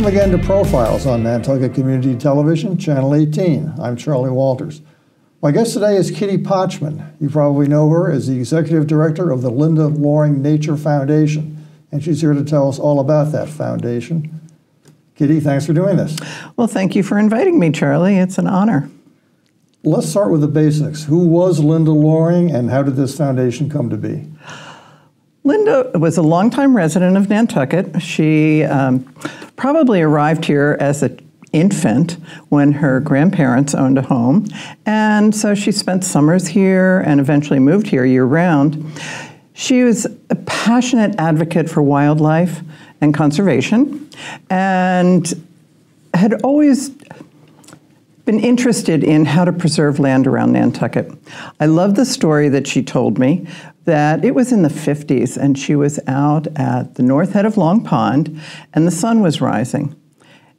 Welcome again to Profiles on Nantucket Community Television, Channel 18. I'm Charley Walters. My guest today is Kitty Pochman. You probably know her as the Executive Director of the Linda Loring Nature Foundation, and she's here to tell us all about that foundation. Kitty, thanks for doing this. Well, thank you for inviting me, Charley. It's an honor. Let's start with the basics. Who was Linda Loring, and how did this foundation come to be? Linda was a longtime resident of Nantucket. She um, probably arrived here as an infant when her grandparents owned a home, and so she spent summers here and eventually moved here year round. She was a passionate advocate for wildlife and conservation, and had always been interested in how to preserve land around Nantucket. I love the story that she told me that it was in the 50s and she was out at the north head of Long Pond and the sun was rising.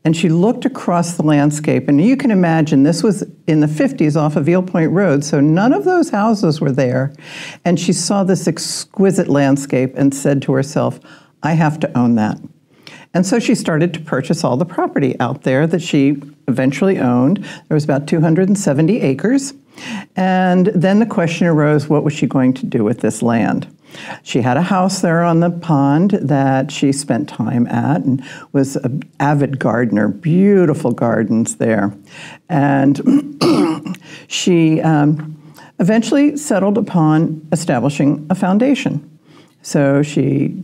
And she looked across the landscape, and you can imagine this was in the 50s off of Eel Point Road, so none of those houses were there. And she saw this exquisite landscape and said to herself, I have to own that. And so she started to purchase all the property out there that she eventually owned. There was about 270 acres. And then the question arose what was she going to do with this land? She had a house there on the pond that she spent time at and was an avid gardener, beautiful gardens there. And she um, eventually settled upon establishing a foundation. So she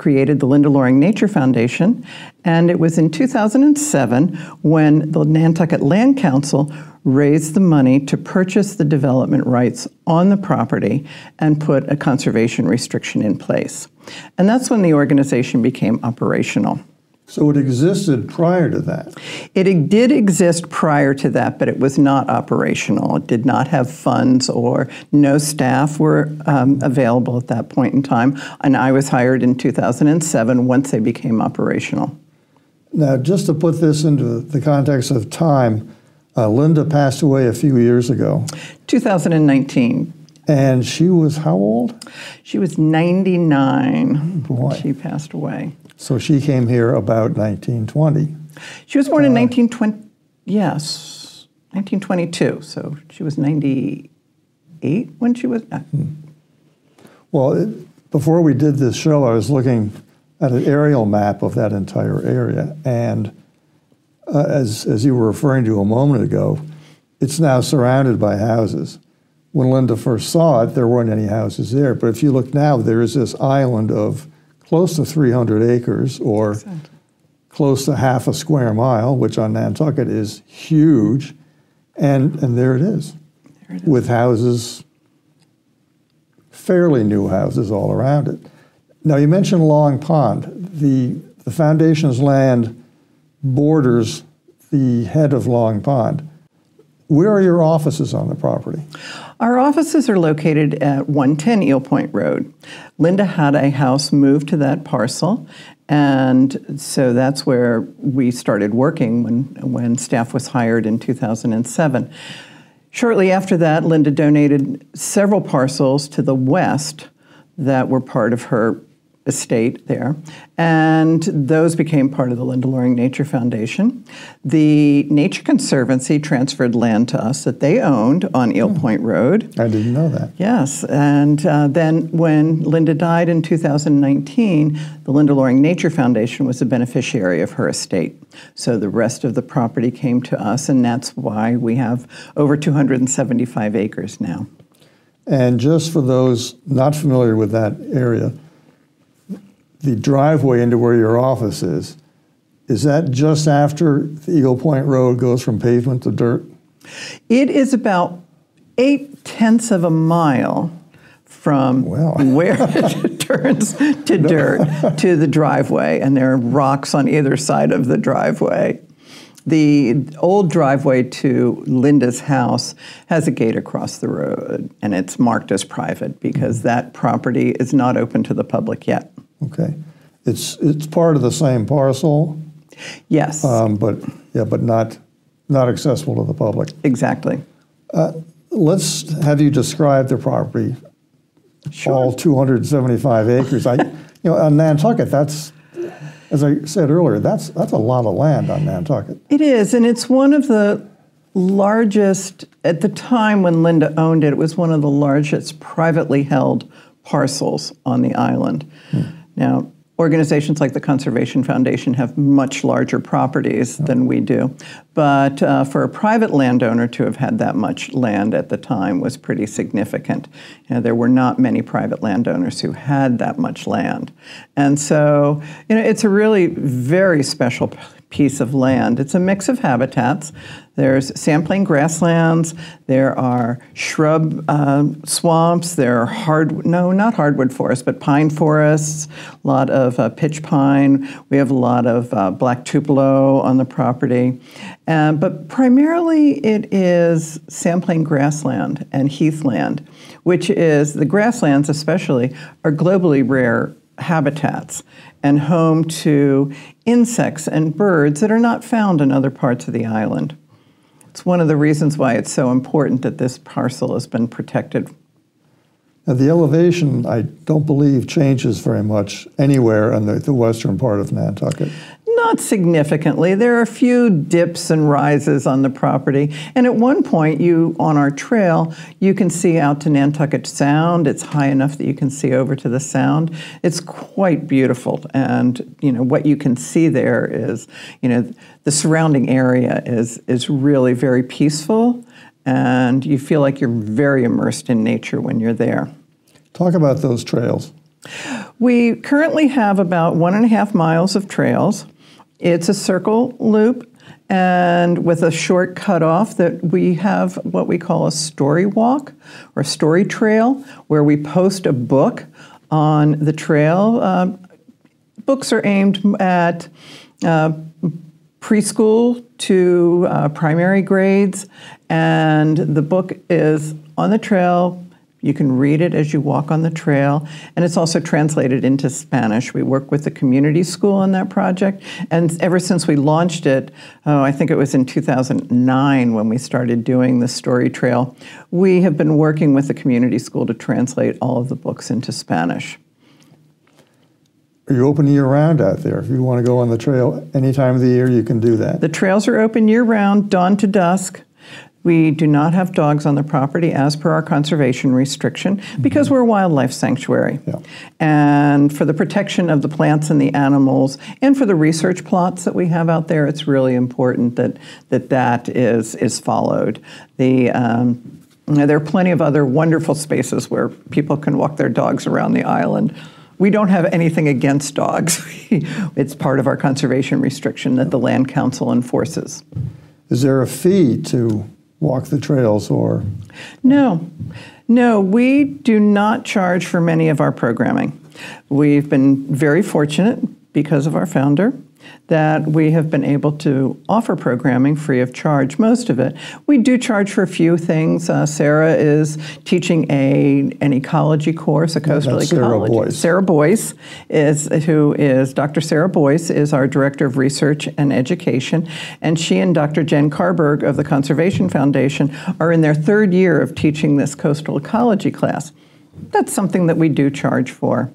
created the Linda Loring Nature Foundation, and it was in 2007 when the Nantucket Land Council raised the money to purchase the development rights on the property and put a conservation restriction in place. And that's when the organization became operational. So it existed prior to that? It did exist prior to that, but it was not operational. It did not have funds or no staff were um, available at that point in time. And I was hired in 2007 once they became operational. Now, just to put this into the context of time, uh, Linda passed away a few years ago. 2019. And she was how old? She was 99. Boy. She passed away. So she came here about 1920. She was born uh, in 1920, yes, 1922. So she was 98 when she was. Uh, hmm. Well, it, before we did this show, I was looking at an aerial map of that entire area. And uh, as, as you were referring to a moment ago, it's now surrounded by houses. When Linda first saw it, there weren't any houses there. But if you look now, there is this island of close to 300 acres or Excellent. close to half a square mile, which on Nantucket is huge. And, and there it is, there it is. with houses, fairly new houses all around it. Now, you mentioned Long Pond. The, the foundation's land borders the head of Long Pond. Where are your offices on the property? Our offices are located at 110 Eel Point Road. Linda had a house moved to that parcel, and so that's where we started working when, when staff was hired in 2007. Shortly after that, Linda donated several parcels to the west that were part of her estate there, and those became part of the Linda Loring Nature Foundation. The Nature Conservancy transferred land to us that they owned on Eel hmm. Point Road. I didn't know that. Yes, and uh, then when Linda died in 2019, the Linda Loring Nature Foundation was a beneficiary of her estate. So the rest of the property came to us, and that's why we have over 275 acres now. And just for those not familiar with that area, the driveway into where your office is, is that just after the Eel Point Road goes from pavement to dirt? It is about eight tenths of a mile from well. where it turns to dirt to the driveway, and there are rocks on either side of the driveway. The old driveway to Linda's house has a gate across the road, and it's marked as private because mm-hmm. that property is not open to the public yet. Okay. It's, it's part of the same parcel, Yes, um, but, yeah, but not, not accessible to the public. exactly. Uh, let's have you describe the property, Sure. all 275 acres. I, you know, on Nantucket, that's, as I said earlier, that's that's a lot of land on Nantucket. It is, and it's one of the largest, at the time when Linda owned it, it was one of the largest privately held parcels on the island. Now, organizations like the Conservation Foundation have much larger properties than we do, but uh, for a private landowner to have had that much land at the time was pretty significant. You know, there were not many private landowners who had that much land. And so, you know, it's a really very special piece of land. It's a mix of habitats. There's sandplain grasslands. There are shrub uh, swamps. There are hard no, not hardwood forests, but pine forests. A lot of uh, pitch pine. We have a lot of uh, black tupelo on the property, but primarily it is sandplain grassland and heathland, which is the grasslands especially are globally rare habitats and home to insects and birds that are not found in other parts of the island. It's one of the reasons why it's so important that this parcel has been protected. Now, the elevation, I don't believe, changes very much anywhere in the, the western part of Nantucket. Not significantly. There are a few dips and rises on the property. And at one point, you on our trail, you can see out to Nantucket Sound. It's high enough that you can see over to the sound. It's quite beautiful. And you know what you can see there is, you know, the surrounding area is is really very peaceful, and you feel like you're very immersed in nature when you're there. Talk about those trails. We currently have about one and a half miles of trails. It's a circle loop and with a short cutoff that we have what we call a story walk or story trail where we post a book on the trail. Uh, books are aimed at uh, preschool to uh, primary grades, and the book is on the trail. You can read it as you walk on the trail, and it's also translated into Spanish. We work with the community school on that project, and ever since we launched it, oh, I think it was in 2009 when we started doing the story trail, we have been working with the community school to translate all of the books into Spanish. Are you open year round out there? If you want to go on the trail any time of the year, you can do that. The trails are open year round, dawn to dusk. We do not have dogs on the property as per our conservation restriction because we're a wildlife sanctuary. Yeah. And for the protection of the plants and the animals and for the research plots that we have out there, it's really important that that, that is, is followed. The, um, there are plenty of other wonderful spaces where people can walk their dogs around the island. We don't have anything against dogs. it's part of our conservation restriction that the Land Council enforces. Is there a fee to walk the trails or? No, no, we do not charge for many of our programming. We've been very fortunate because of our founder that we have been able to offer programming free of charge, most of it. We do charge for a few things. Uh, Sarah is teaching a an ecology course, a coastal That's Sarah ecology. Bois. Sarah Bois is who is Dr. Sarah Bois is our director of research and education, and she and Dr. Jen Karberg of the Conservation Foundation are in their third year of teaching this coastal ecology class. That's something that we do charge for.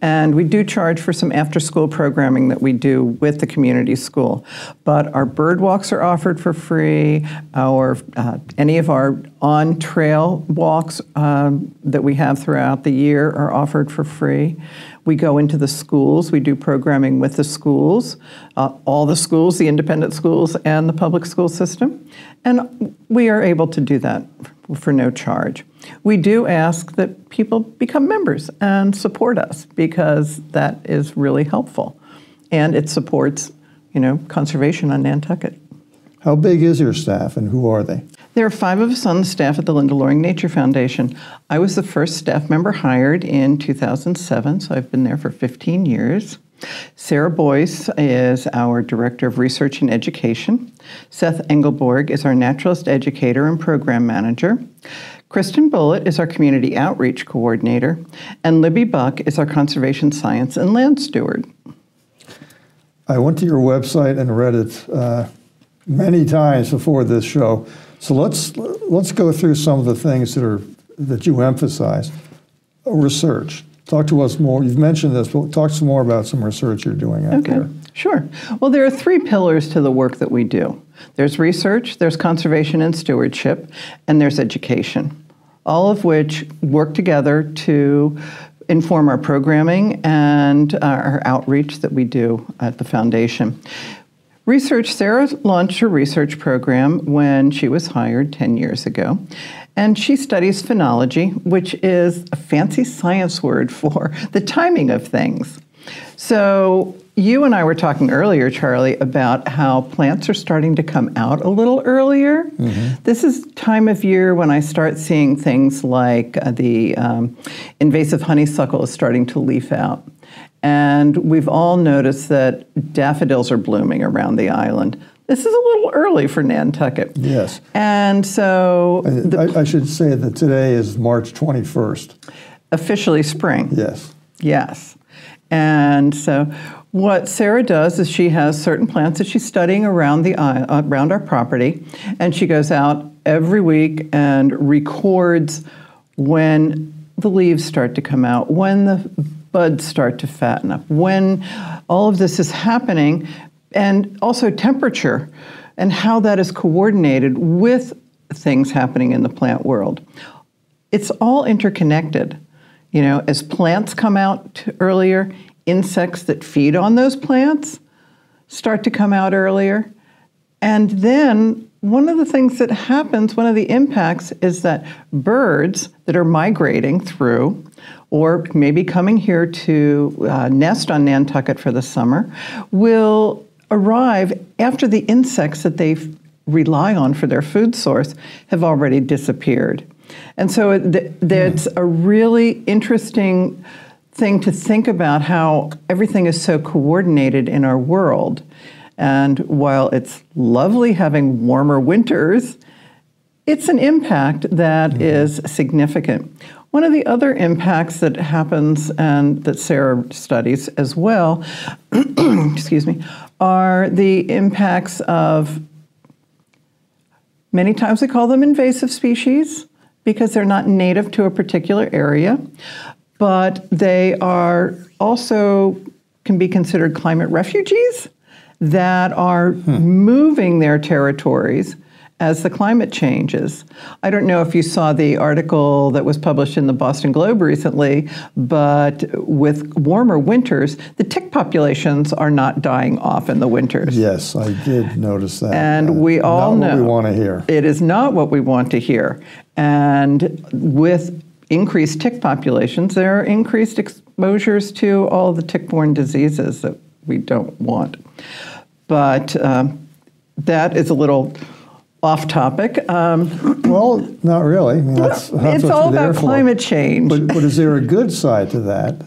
And we do charge for some after school programming that we do with the community school. But our bird walks are offered for free. Our, uh, any of our on trail walks um, that we have throughout the year are offered for free. We go into the schools, we do programming with the schools, uh, all the schools, the independent schools, and the public school system. And we are able to do that for no charge. We do ask that people become members and support us because that is really helpful. And it supports, you know, conservation on Nantucket. How big is your staff and who are they? There are five of us on the staff at the Linda Loring Nature Foundation. I was the first staff member hired in 2007, so I've been there for 15 years. Sarah Bois is our Director of Research and Education. Seth Engelbourg is our Naturalist Educator and Program Manager. Kristen Bullitt is our Community Outreach Coordinator. And Libby Buck is our Conservation Science and Land Steward. I went to your website and read it uh, many times before this show. So let's let's go through some of the things that are that you emphasize. Research. Talk to us more. You've mentioned this, but talk some more about some research you're doing out Okay, there. sure. Well, there are three pillars to the work that we do there's research, there's conservation and stewardship, and there's education, all of which work together to inform our programming and uh, our outreach that we do at the foundation. Research, Sarah launched her research program when she was hired 10 years ago. And she studies phenology, which is a fancy science word for the timing of things. So, you and I were talking earlier, Charley, about how plants are starting to come out a little earlier. Mm-hmm. This is time of year when I start seeing things like uh, the um, invasive honeysuckle is starting to leaf out. And we've all noticed that daffodils are blooming around the island. This is a little early for Nantucket. Yes. And so. The, I, I should say that today is March 21st. Officially spring. Yes. Yes. And so what Sarah does is she has certain plants that she's studying around the uh, around our property, and she goes out every week and records when the leaves start to come out, when the buds start to fatten up, when all of this is happening, and also temperature and how that is coordinated with things happening in the plant world. It's all interconnected. You know, as plants come out earlier, insects that feed on those plants start to come out earlier. And then one of the things that happens, one of the impacts is that birds that are migrating through or maybe coming here to uh, nest on Nantucket for the summer will arrive after the insects that they rely on for their food source have already disappeared. And so th- that's a really interesting thing to think about how everything is so coordinated in our world. And while it's lovely having warmer winters, it's an impact that mm-hmm. is significant. One of the other impacts that happens and that Sarah studies as well, excuse me, are the impacts of many times we call them invasive species because they're not native to a particular area, but they are also can be considered climate refugees that are hmm. moving their territories as the climate changes. I don't know if you saw the article that was published in the Boston Globe recently, but with warmer winters, the tick populations are not dying off in the winters. Yes, I did notice that. And uh, we all not know what we want to hear. It is not what we want to hear. And with increased tick populations, there are increased exposures to all the tick-borne diseases that we don't want. But um, that is a little off topic. Um, well, not really. I mean, that's, that's it's all about climate change. But, but is there a good side to that?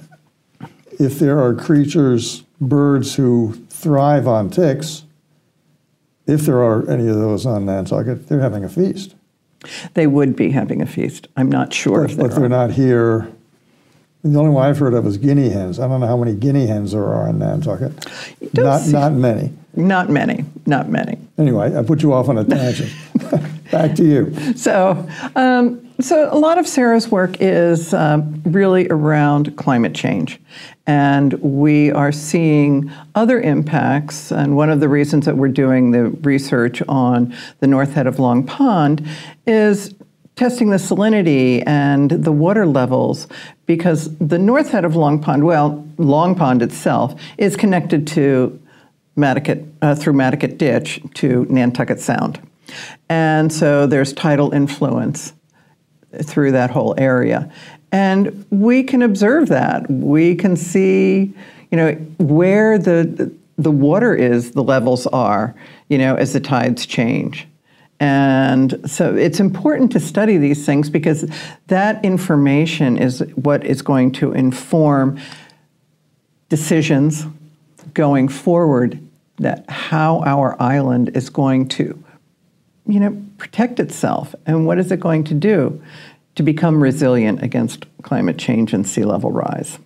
If there are creatures, birds who thrive on ticks, if there are any of those on Nantucket, they're having a feast. They would be having a feast. I'm not sure but, if they're, but they're not here. The only one I've heard of is guinea hens. I don't know how many guinea hens there are in Nantucket. Not, not many. Not many. Not many. Anyway, I put you off on a tangent. Back to you. So, um, so a lot of Sarah's work is um, really around climate change, and we are seeing other impacts. And one of the reasons that we're doing the research on the north head of Long Pond is testing the salinity and the water levels because the north head of Long Pond, well, Long Pond itself, is connected to Madaket, uh, through Madaket Ditch to Nantucket Sound. And so there's tidal influence through that whole area. And we can observe that. We can see, you know, where the the water is, the levels are, you know, as the tides change. And so it's important to study these things because that information is what is going to inform decisions going forward that how our island is going to you know protect itself. And what is it going to do? To become resilient against climate change and sea level rise.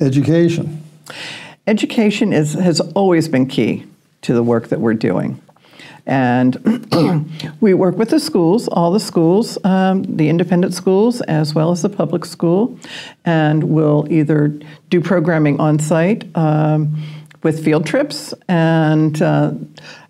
Education. Education is, has always been key to the work that we're doing. And we work with the schools, all the schools, um, the independent schools as well as the public school, and we'll either do programming on site um, with field trips and uh,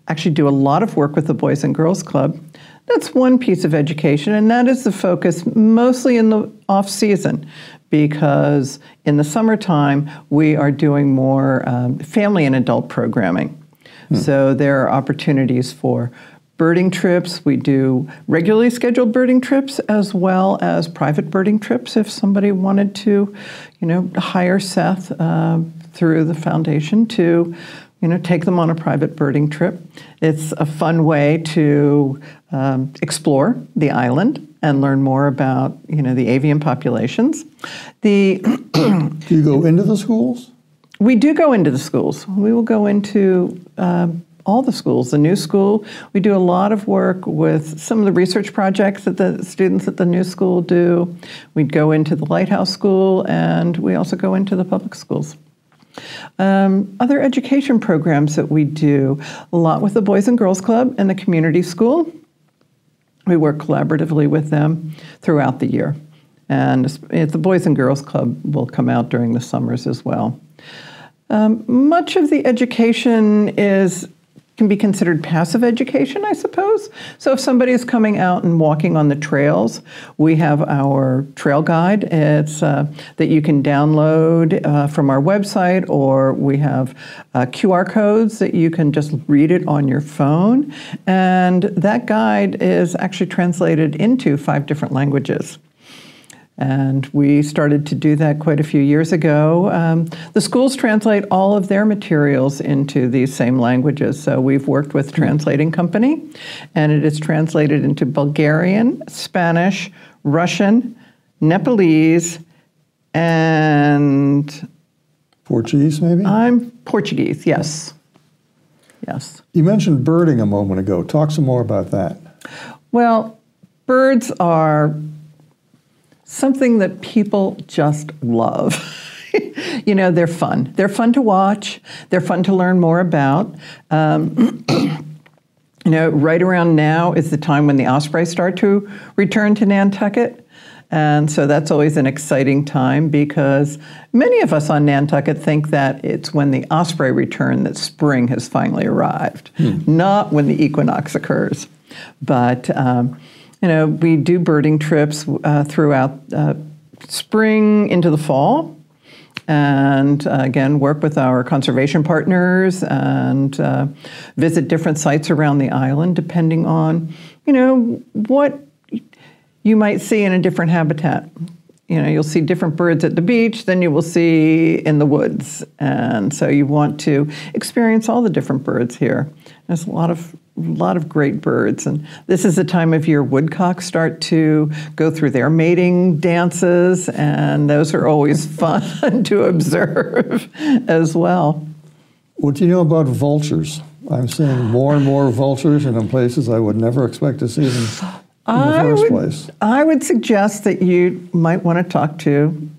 actually do a lot of work with the Boys and Girls Club. That's one piece of education, and that is the focus mostly in the off season because in the summertime we are doing more um, family and adult programming. So there are opportunities for birding trips. We do regularly scheduled birding trips as well as private birding trips if somebody wanted to, you know, hire Seth uh, through the foundation to, you know, take them on a private birding trip. It's a fun way to um, explore the island and learn more about, you know, the avian populations. The Do you go into the schools? we do go into the schools. We will go into um, all the schools. The new school, we do a lot of work with some of the research projects that the students at the new school do. We'd go into the Lighthouse School, and we also go into the public schools. Um, other education programs that we do a lot with the Boys and Girls Club and the community school. We work collaboratively with them throughout the year. And the Boys and Girls Club will come out during the summers as well. Um, much of the education is can be considered passive education, I suppose. So if somebody is coming out and walking on the trails, we have our trail guide. It's uh, that you can download uh, from our website, or we have uh, QR codes that you can just read it on your phone. And that guide is actually translated into five different languages. And we started to do that quite a few years ago. Um, the schools translate all of their materials into these same languages. So we've worked with a translating company, and it is translated into Bulgarian, Spanish, Russian, Nepalese, and Portuguese, maybe? I'm Portuguese. Yes, yes. you mentioned birding a moment ago. Talk some more about that. Well, birds are something that people just love. you know, they're fun. They're fun to watch. They're fun to learn more about. Um, you know, right around now is the time when the ospreys start to return to Nantucket. And so that's always an exciting time because many of us on Nantucket think that it's when the osprey return that spring has finally arrived, not when the equinox occurs. But um, you know, we do birding trips uh, throughout uh, spring into the fall, and uh, again work with our conservation partners and uh, visit different sites around the island, depending on you know what you might see in a different habitat. You know, you'll see different birds at the beach than you will see in the woods, and so you want to experience all the different birds here. There's a lot of a lot of great birds. And this is the time of year woodcocks start to go through their mating dances, and those are always fun to observe as well. What do you know about vultures? I'm seeing more and more vultures, and in places I would never expect to see them in the I first would, place. I would suggest that you might want to talk to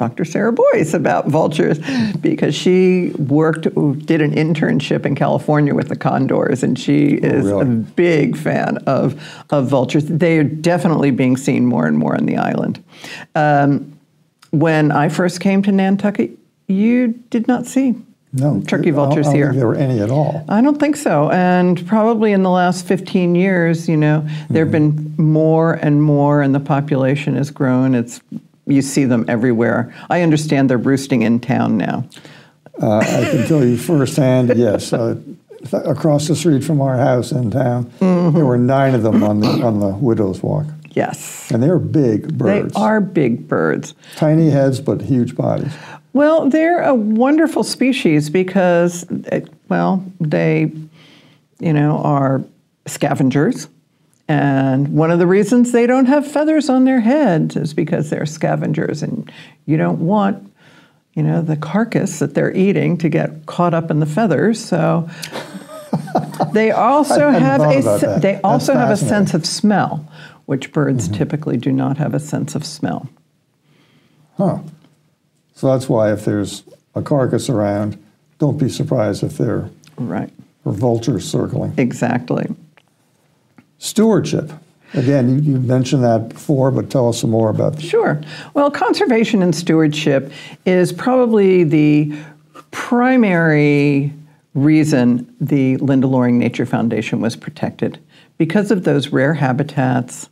Dr. Sarah Bois about vultures because she worked, did an internship in California with the condors, and she is really? a big fan of, of vultures. They are definitely being seen more and more on the island. Um, when I first came to Nantucket, you did not see No, turkey I don't- vultures I don't here. think there were any at all. I don't think so. And probably in the last 15 years, you know, there have been more and more, and the population has grown. It's you see them everywhere. I understand they're roosting in town now. Uh, I can tell you firsthand, yes. Uh, th- across the street from our house in town, Mm-hmm. there were nine of them on the, on the Widow's Walk. Yes, And they're big birds. they are big birds. Tiny heads, but huge bodies. Well, they're a wonderful species because, eh, well, they, you know, are scavengers. And one of the reasons they don't have feathers on their heads is because they're scavengers, and you don't want, you know, the carcass that they're eating to get caught up in the feathers. So they also have a they That's also have a sense of smell, which birds mm-hmm. typically do not have a sense of smell. Huh. So that's why if there's a carcass around, don't be surprised if there Right. are vultures circling. Exactly. Stewardship. Again, you, you mentioned that before, but tell us some more about that. Sure. Well, conservation and stewardship is probably the primary reason the Linda Loring Nature Foundation was protected because of those rare habitats.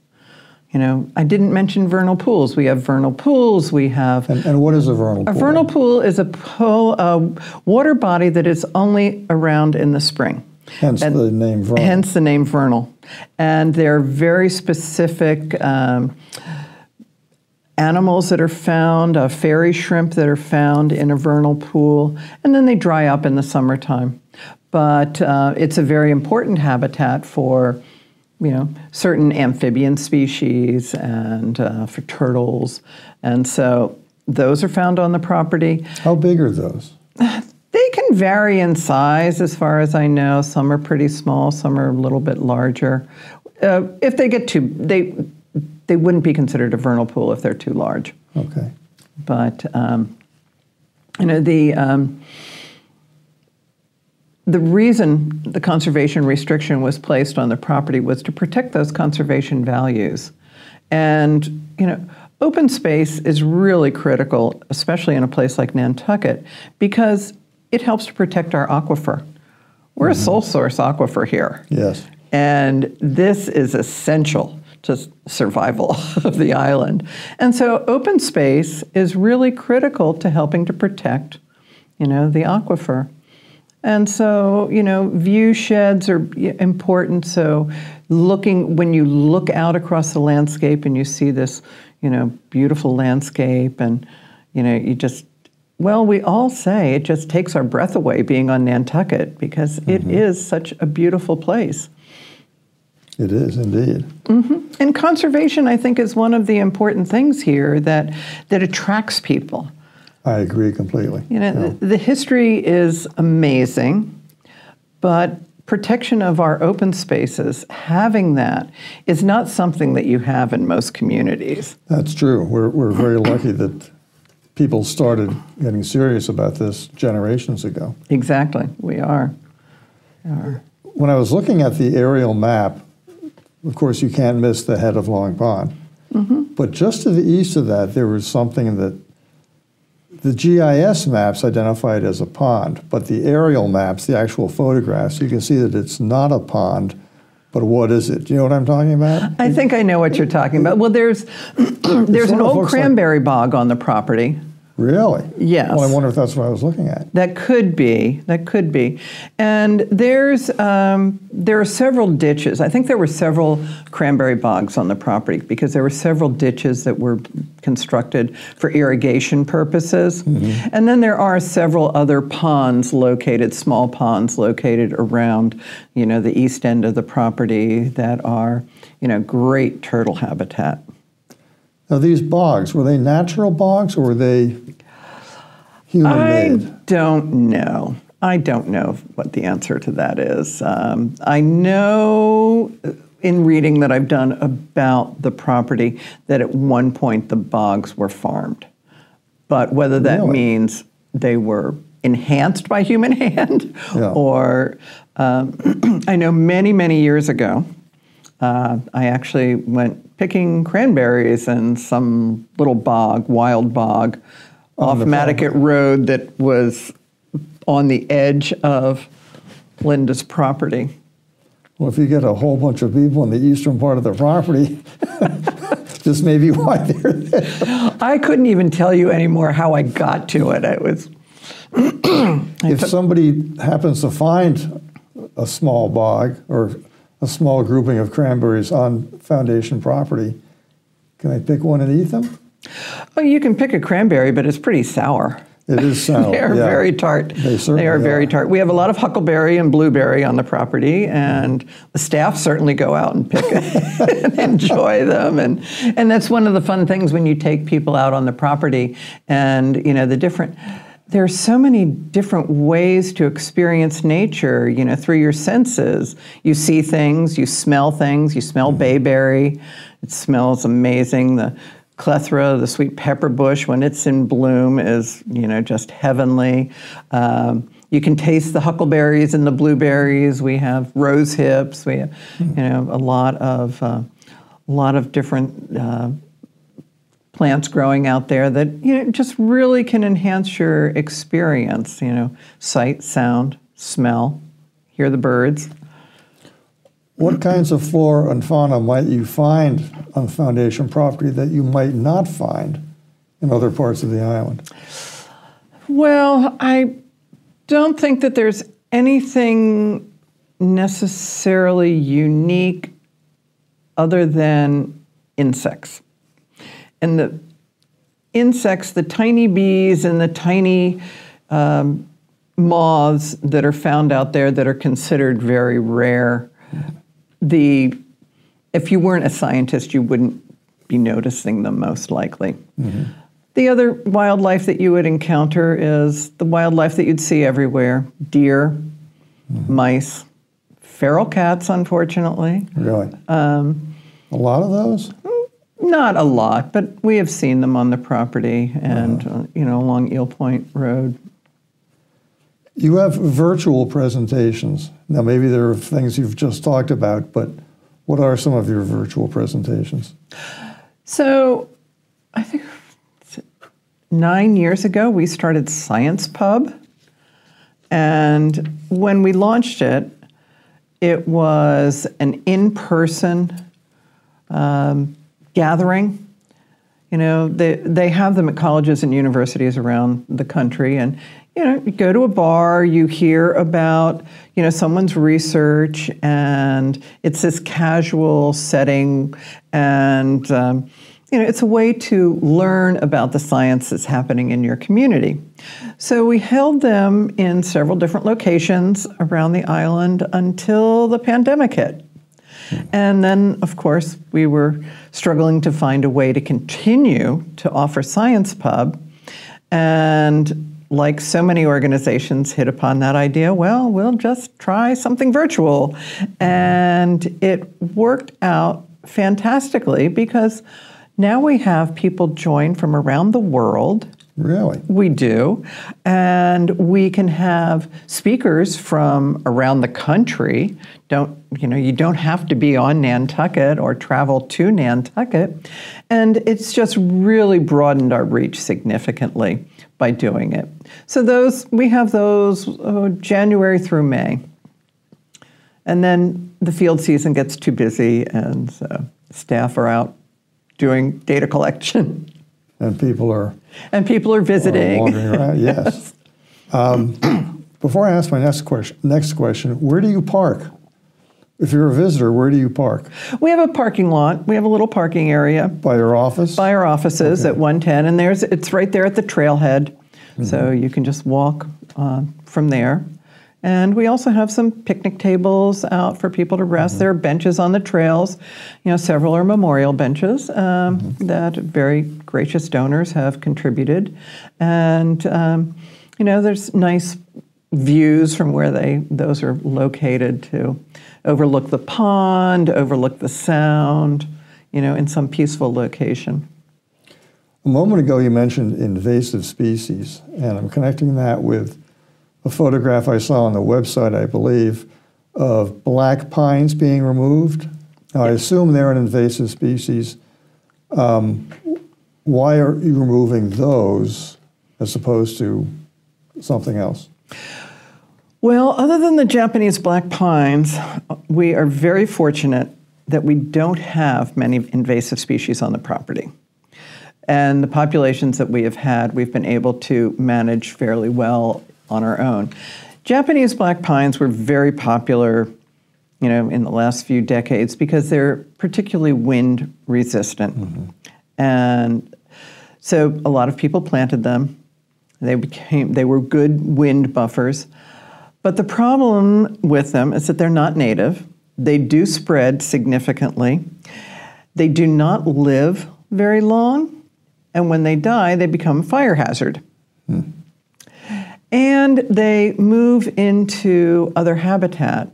You know, I didn't mention vernal pools. We have vernal pools. We have And, and what is a vernal pool? a vernal pool is a pool, a water body that is only around in the spring. Hence And- the name vernal. Hence the name vernal. And they're very specific um, animals that are found, uh, fairy shrimp that are found in a vernal pool, and then they dry up in the summertime. But uh, it's a very important habitat for, you know, certain amphibian species and uh, for turtles. And so those are found on the property. How big are those? Can vary in size, as far as I know. Some are pretty small, some are a little bit larger. Uh, if they get too, they they wouldn't be considered a vernal pool if they're too large. Okay. But um, you know the um, the reason the conservation restriction was placed on the property was to protect those conservation values, and you know. Open space is really critical, especially in a place like Nantucket, because it helps to protect our aquifer. We're a mm-hmm. sole source aquifer here. Yes. And this is essential to survival of the island. And so open space is really critical to helping to protect, you know, the aquifer. And so, you know, view sheds are important. So looking when you look out across the landscape and you see this, you know, beautiful landscape and you know, you just well, we all say it just takes our breath away being on Nantucket because it mm-hmm. is such a beautiful place. It is indeed. Mm-hmm. And conservation, I think, is one of the important things here that that attracts people. I agree completely. You know, Yeah. the, the history is amazing, but protection of our open spaces, having that, is not something that you have in most communities. That's true. We're, we're very lucky that people started getting serious about this generations ago. Exactly, we are. When I was looking at the aerial map, of course, you can't miss the head of Long Pond. Mm-hmm. But just to the east of that, there was something that the GIS maps identified as a pond, but the aerial maps, the actual photographs, you can see that it's not a pond. But what is it? Do you know what I'm talking about? I think I know what you're talking about. Well, there's there's an old looks like- cranberry bog on the property. Really? Yes. Well, I wonder if that's what I was looking at. That could be. That could be. And there's um, there are several ditches. I think there were several cranberry bogs on the property because there were several ditches that were constructed for irrigation purposes. And then there are several other ponds located, small ponds located around, you know, the east end of the property that are, you know, great turtle habitat. Now, these bogs, were they natural bogs or were they human I made? don't know. I don't know what the answer to that is. Um, I know uh, in reading that I've done about the property that at one point the bogs were farmed. But whether that Really? means they were enhanced by human hand Yeah. or um, I know many, many years ago, uh, I actually went picking cranberries in some little bog, wild bog, off the Madaket Road that was on the edge of Linda's property. Well, if you get a whole bunch of people in the eastern part of the property, this may be why they're there. I couldn't even tell you anymore how I got to it. It was If somebody happens to find a small bog or a small grouping of cranberries on foundation property, can I pick one and eat them? well, you can pick a cranberry, but it's pretty sour. It is sour. they are yeah. very tart. They certainly are very tart. We have a lot of huckleberry and blueberry on the property, and the staff certainly go out and pick and enjoy them. And and that's one of the fun things when you take people out on the property, and you know the different. There's so many different ways to experience nature, you know, through your senses. You see things, you smell things, you smell bayberry. It smells amazing. The clethra, the sweet pepper bush, when it's in bloom, is you know just heavenly. Um, you can taste the huckleberries and the blueberries. We have rose hips. We have, you know, a lot of uh, a lot of different uh, plants growing out there that you know just really can enhance your experience. You know, sight, sound, smell, hear the birds. What kinds of flora and fauna might you find on foundation property that you might not find in other parts of the island? Well, I don't think that there's anything necessarily unique other than insects. And the insects, the tiny bees and the tiny um, moths that are found out there that are considered very rare, the if you weren't a scientist, you wouldn't be noticing them most likely. Mm-hmm. The other wildlife that you would encounter is the wildlife that you'd see everywhere deer, mm-hmm. mice, feral cats, unfortunately. Really? Um, a lot of those? Not a lot, but we have seen them on the property and, uh, you know, along Eel Point Road. You have virtual presentations. Now, maybe there are things you've just talked about, but what are some of your virtual presentations? So, I think nine years ago, we started Science Pub. And when we launched it, it was an in person um, gathering. You know, they, they have them at colleges and universities around the country. And, you know, you go to a bar, you hear about, you know, someone's research, and it's this casual setting. And, um, you know, it's a way to learn about the science that's happening in your community. So we held them in several different locations around the island until the pandemic hit. And then, of course, we were struggling to find a way to continue to offer Science Pub. And like so many organizations, hit upon that idea well, we'll just try something virtual. And it worked out fantastically because now we have people join from around the world. Really? We do. And we can have speakers from around the country. Don't, you know, you don't have to be on Nantucket or travel to Nantucket. And it's just really broadened our reach significantly by doing it. So those we have those oh, January through May. And then the field season gets too busy and so staff are out doing data collection. And people are, And people are are visiting. wandering around. Yes. Um, before I ask my next question, next question, where do you park? If you're a visitor, where do you park? We have a parking lot. We have a little parking area By your office? by our offices at 110, and there's it's right there at the trailhead, so you can just walk uh, from there. And we also have some picnic tables out for people to rest. There are benches on the trails. You know, several are memorial benches um, that very gracious donors have contributed, and um, you know, there's nice views from where they those are located to overlook the pond, overlook the sound, you know, in some peaceful location. A moment ago, you mentioned invasive species, and I'm connecting that with a photograph I saw on the website, I believe, of black pines being removed. Now, I assume they're an invasive species. Um, why are you removing those as opposed to something else? Well, other than the Japanese black pines, we are very fortunate that we don't have many invasive species on the property. And the populations that we have had, we've been able to manage fairly well on our own. Japanese black pines were very popular, you know, in the last few decades because they're particularly wind resistant. Mm-hmm. And so a lot of people planted them. They became they were good wind buffers. But the problem with them is that they're not native. They do spread significantly. They do not live very long. And when they die, they become a fire hazard. Hmm. And they move into other habitat.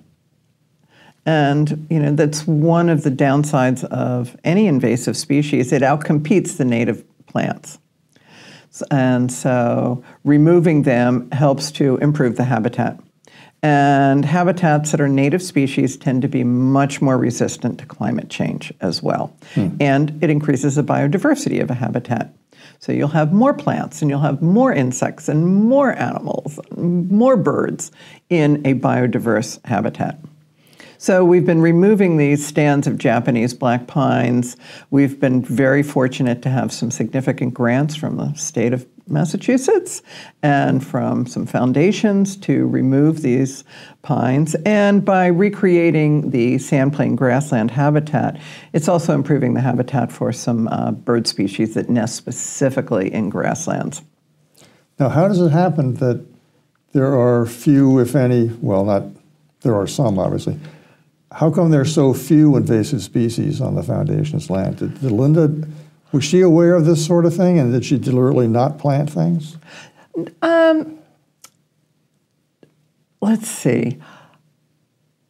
And you know that's one of the downsides of any invasive species. It outcompetes the native plants. And so removing them helps to improve the habitat. And habitats that are native species tend to be much more resistant to climate change as well. Hmm. And it increases the biodiversity of a habitat. So you'll have more plants and you'll have more insects and more animals, more birds in a biodiverse habitat. So we've been removing these stands of Japanese black pines. We've been very fortunate to have some significant grants from the state of Massachusetts and from some foundations to remove these pines. And by recreating the sandplain grassland habitat, it's also improving the habitat for some uh, bird species that nest specifically in grasslands. Now, how does it happen that there are few, if any, well, not, there are some obviously. How come there's so few invasive species on the Foundation's land? Did, did Linda, was she aware of this sort of thing and did she deliberately not plant things? Let's see.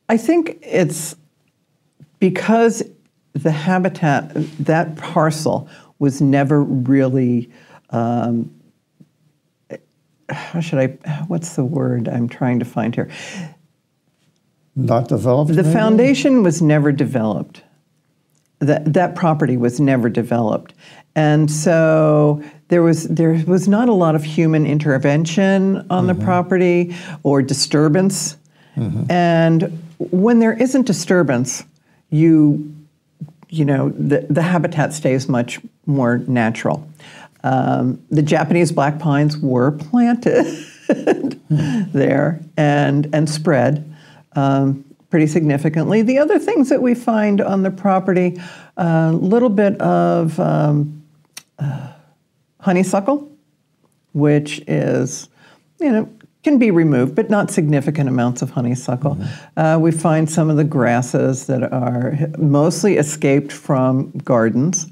I think it's because the habitat, that parcel was never really, um, how should I, what's the word I'm trying to find here? Not developed? The maybe? foundation was never developed. That, that property was never developed. And so there was, there was not a lot of human intervention on the mm-hmm. property or disturbance. Mm-hmm. And when there isn't disturbance, you, you know, the, the habitat stays much more natural. Um, the Japanese black pines were planted hmm. there and, and spread um, pretty significantly. The other things that we find on the property, a little bit of um, uh, honeysuckle, which is, you know, can be removed, but not significant amounts of honeysuckle. Uh, we find some of the grasses that are mostly escaped from gardens,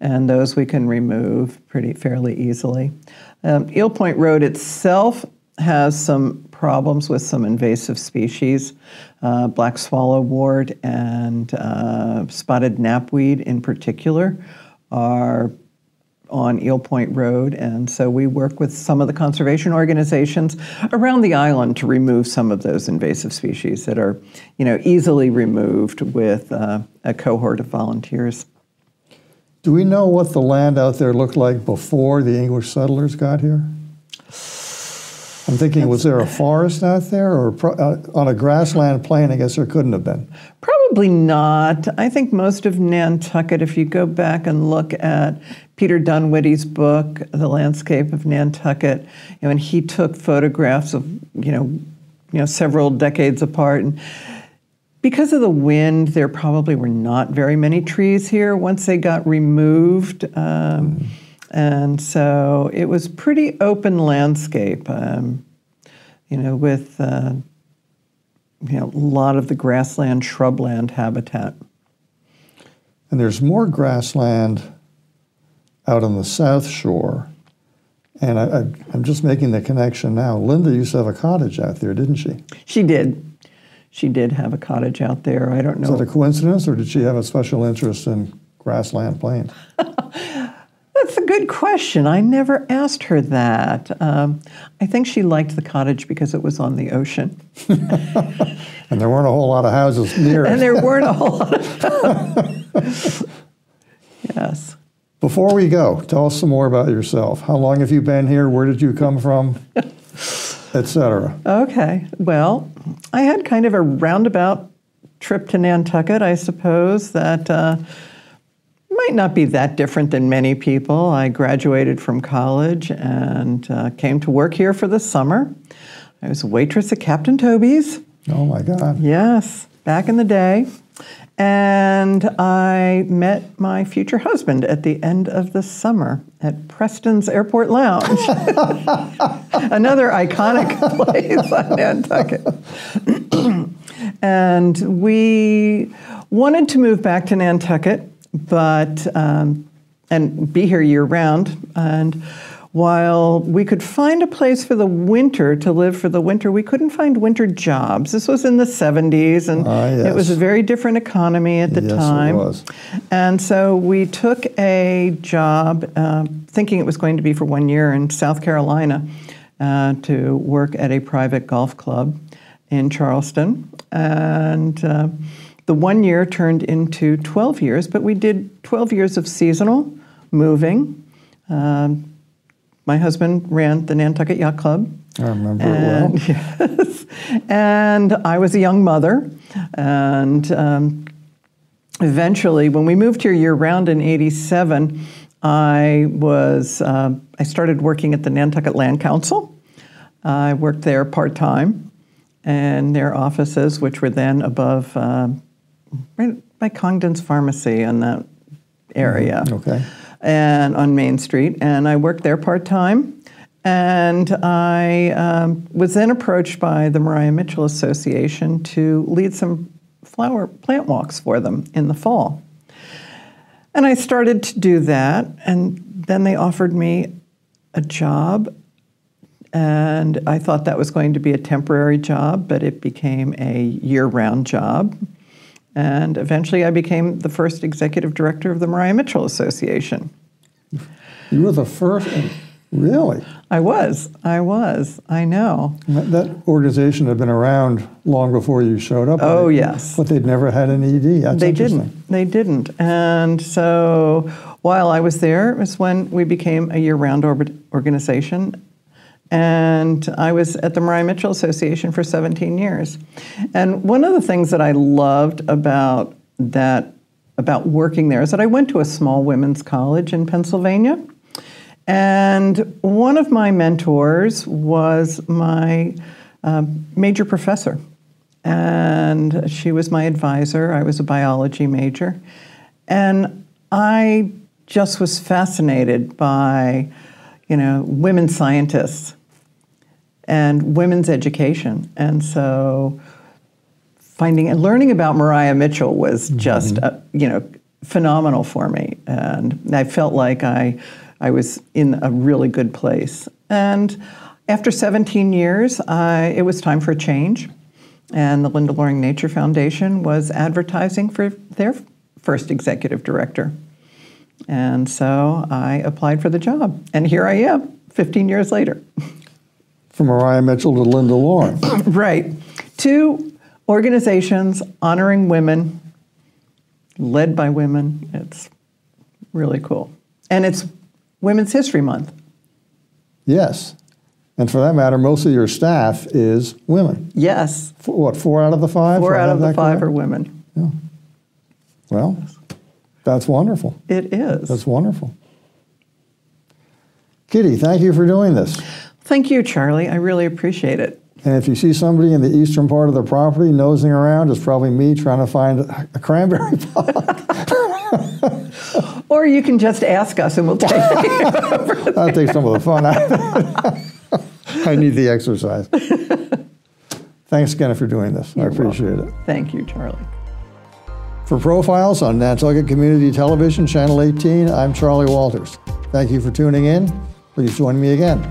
and those we can remove pretty fairly easily. Um, Eel Point Road itself has some problems with some invasive species, uh, black swallowwort and uh, spotted knapweed in particular are on Eel Point Road, and so we work with some of the conservation organizations around the island to remove some of those invasive species that are, you know, easily removed with uh, a cohort of volunteers. Do we know what the land out there looked like before the English settlers got here? I'm thinking, was there a forest out there, or pro- uh, on a grassland plain? I guess there couldn't have been. Probably not. I think most of Nantucket, if you go back and look at Peter Dunwiddie's book, The Landscape of Nantucket, you know, and he took photographs of, you know, you know, several decades apart. And because of the wind, there probably were not very many trees here once they got removed. Um, and so it was pretty open landscape, um, you know, with uh, you know a lot of the grassland, shrubland habitat. And there's more grassland out on the south shore. And I, I'm just making the connection now. Linda used to have a cottage out there, didn't she? She did. She did have a cottage out there. I don't know. Is that a coincidence, or did she have a special interest in grassland plains? That's a good question. I never asked her that. Um, I think she liked the cottage because it was on the ocean. And there weren't a whole lot of houses near And there weren't a whole lot of. yes. Before we go, tell us some more about yourself. How long have you been here? Where did you come from? Etc. Okay. Well, I had kind of a roundabout trip to Nantucket, I suppose, that uh, might not be that different than many people. I graduated from college and uh, came to work here for the summer. I was a waitress at Captain Tobey's. Oh my God. Yes, back in the day. And I met my future husband at the end of the summer at Preston's Airport Lounge, another iconic place on Nantucket. and we wanted to move back to Nantucket, but um, and be here year round. And while we could find a place for the winter to live for the winter, we couldn't find winter jobs. This was in the 70s, and Ah, it was a very different economy at the Yes, it time. was. And so we took a job, uh, thinking it was going to be for one year in South Carolina, uh, to work at a private golf club in Charleston. And uh, the one year turned into 12 years, but we did 12 years of seasonal moving. Um, my husband ran the Nantucket Yacht Club. I remember it well. Yes. And I was a young mother. And um, eventually, when we moved here year round in 87, I was, uh, I started working at the Nantucket Land Council. I worked there part time in their offices, which were then above, um right by Congdon's Pharmacy in that area Okay. and on Main Street, and I worked there part time. And I um, was then approached by the Maria Mitchell Association to lead some flower plant walks for them in the fall. And I started to do that, and then they offered me a job. And I thought that was going to be a temporary job, but it became a year round job. And eventually I became the first executive director of the Maria Mitchell Association. You were the first, really? I was, I was, I know. That, that organization had been around long before you showed up. Oh, yes. But they'd never had an ED. That's they didn't. They didn't. And so while I was there was when we became a year-round orbit organization. And I was at the Maria Mitchell Association for 17 years. And one of the things that I loved about that, about working there, is that I went to a small women's college in Pennsylvania. And one of my mentors was my um, major professor. And she was my advisor. I was a biology major. And I just was fascinated by, you know, women scientists and women's education. And so finding and learning about Maria Mitchell was just, uh, you know, phenomenal for me. And I felt like I, I was in a really good place. And after 17 years, I, it was time for a change. And the Linda Loring Nature Foundation was advertising for their first executive director. And so I applied for the job. And here I am, 15 years later. From Maria Mitchell to Linda Loring. Right. Two organizations honoring women, led by women. It's really cool. And it's Women's History Month. yes. And for that matter, most of your staff is women. Yes. F- What, four out of the five? Four out of the five correct? are women. Yeah. Well, that's wonderful. It is. That's wonderful. Kitty, thank you for doing this. Thank you, Charley. I really appreciate it. And if you see somebody in the eastern part of the property nosing around, it's probably me trying to find a cranberry pot. Or you can just ask us and we'll take it. That'll take some of the fun out of it. I need the exercise. Thanks again for doing this. I appreciate it. Thank you, Charley. For profiles on Nantucket Community Television, Channel 18, I'm Charley Walters. Thank you for tuning in. Please join me again.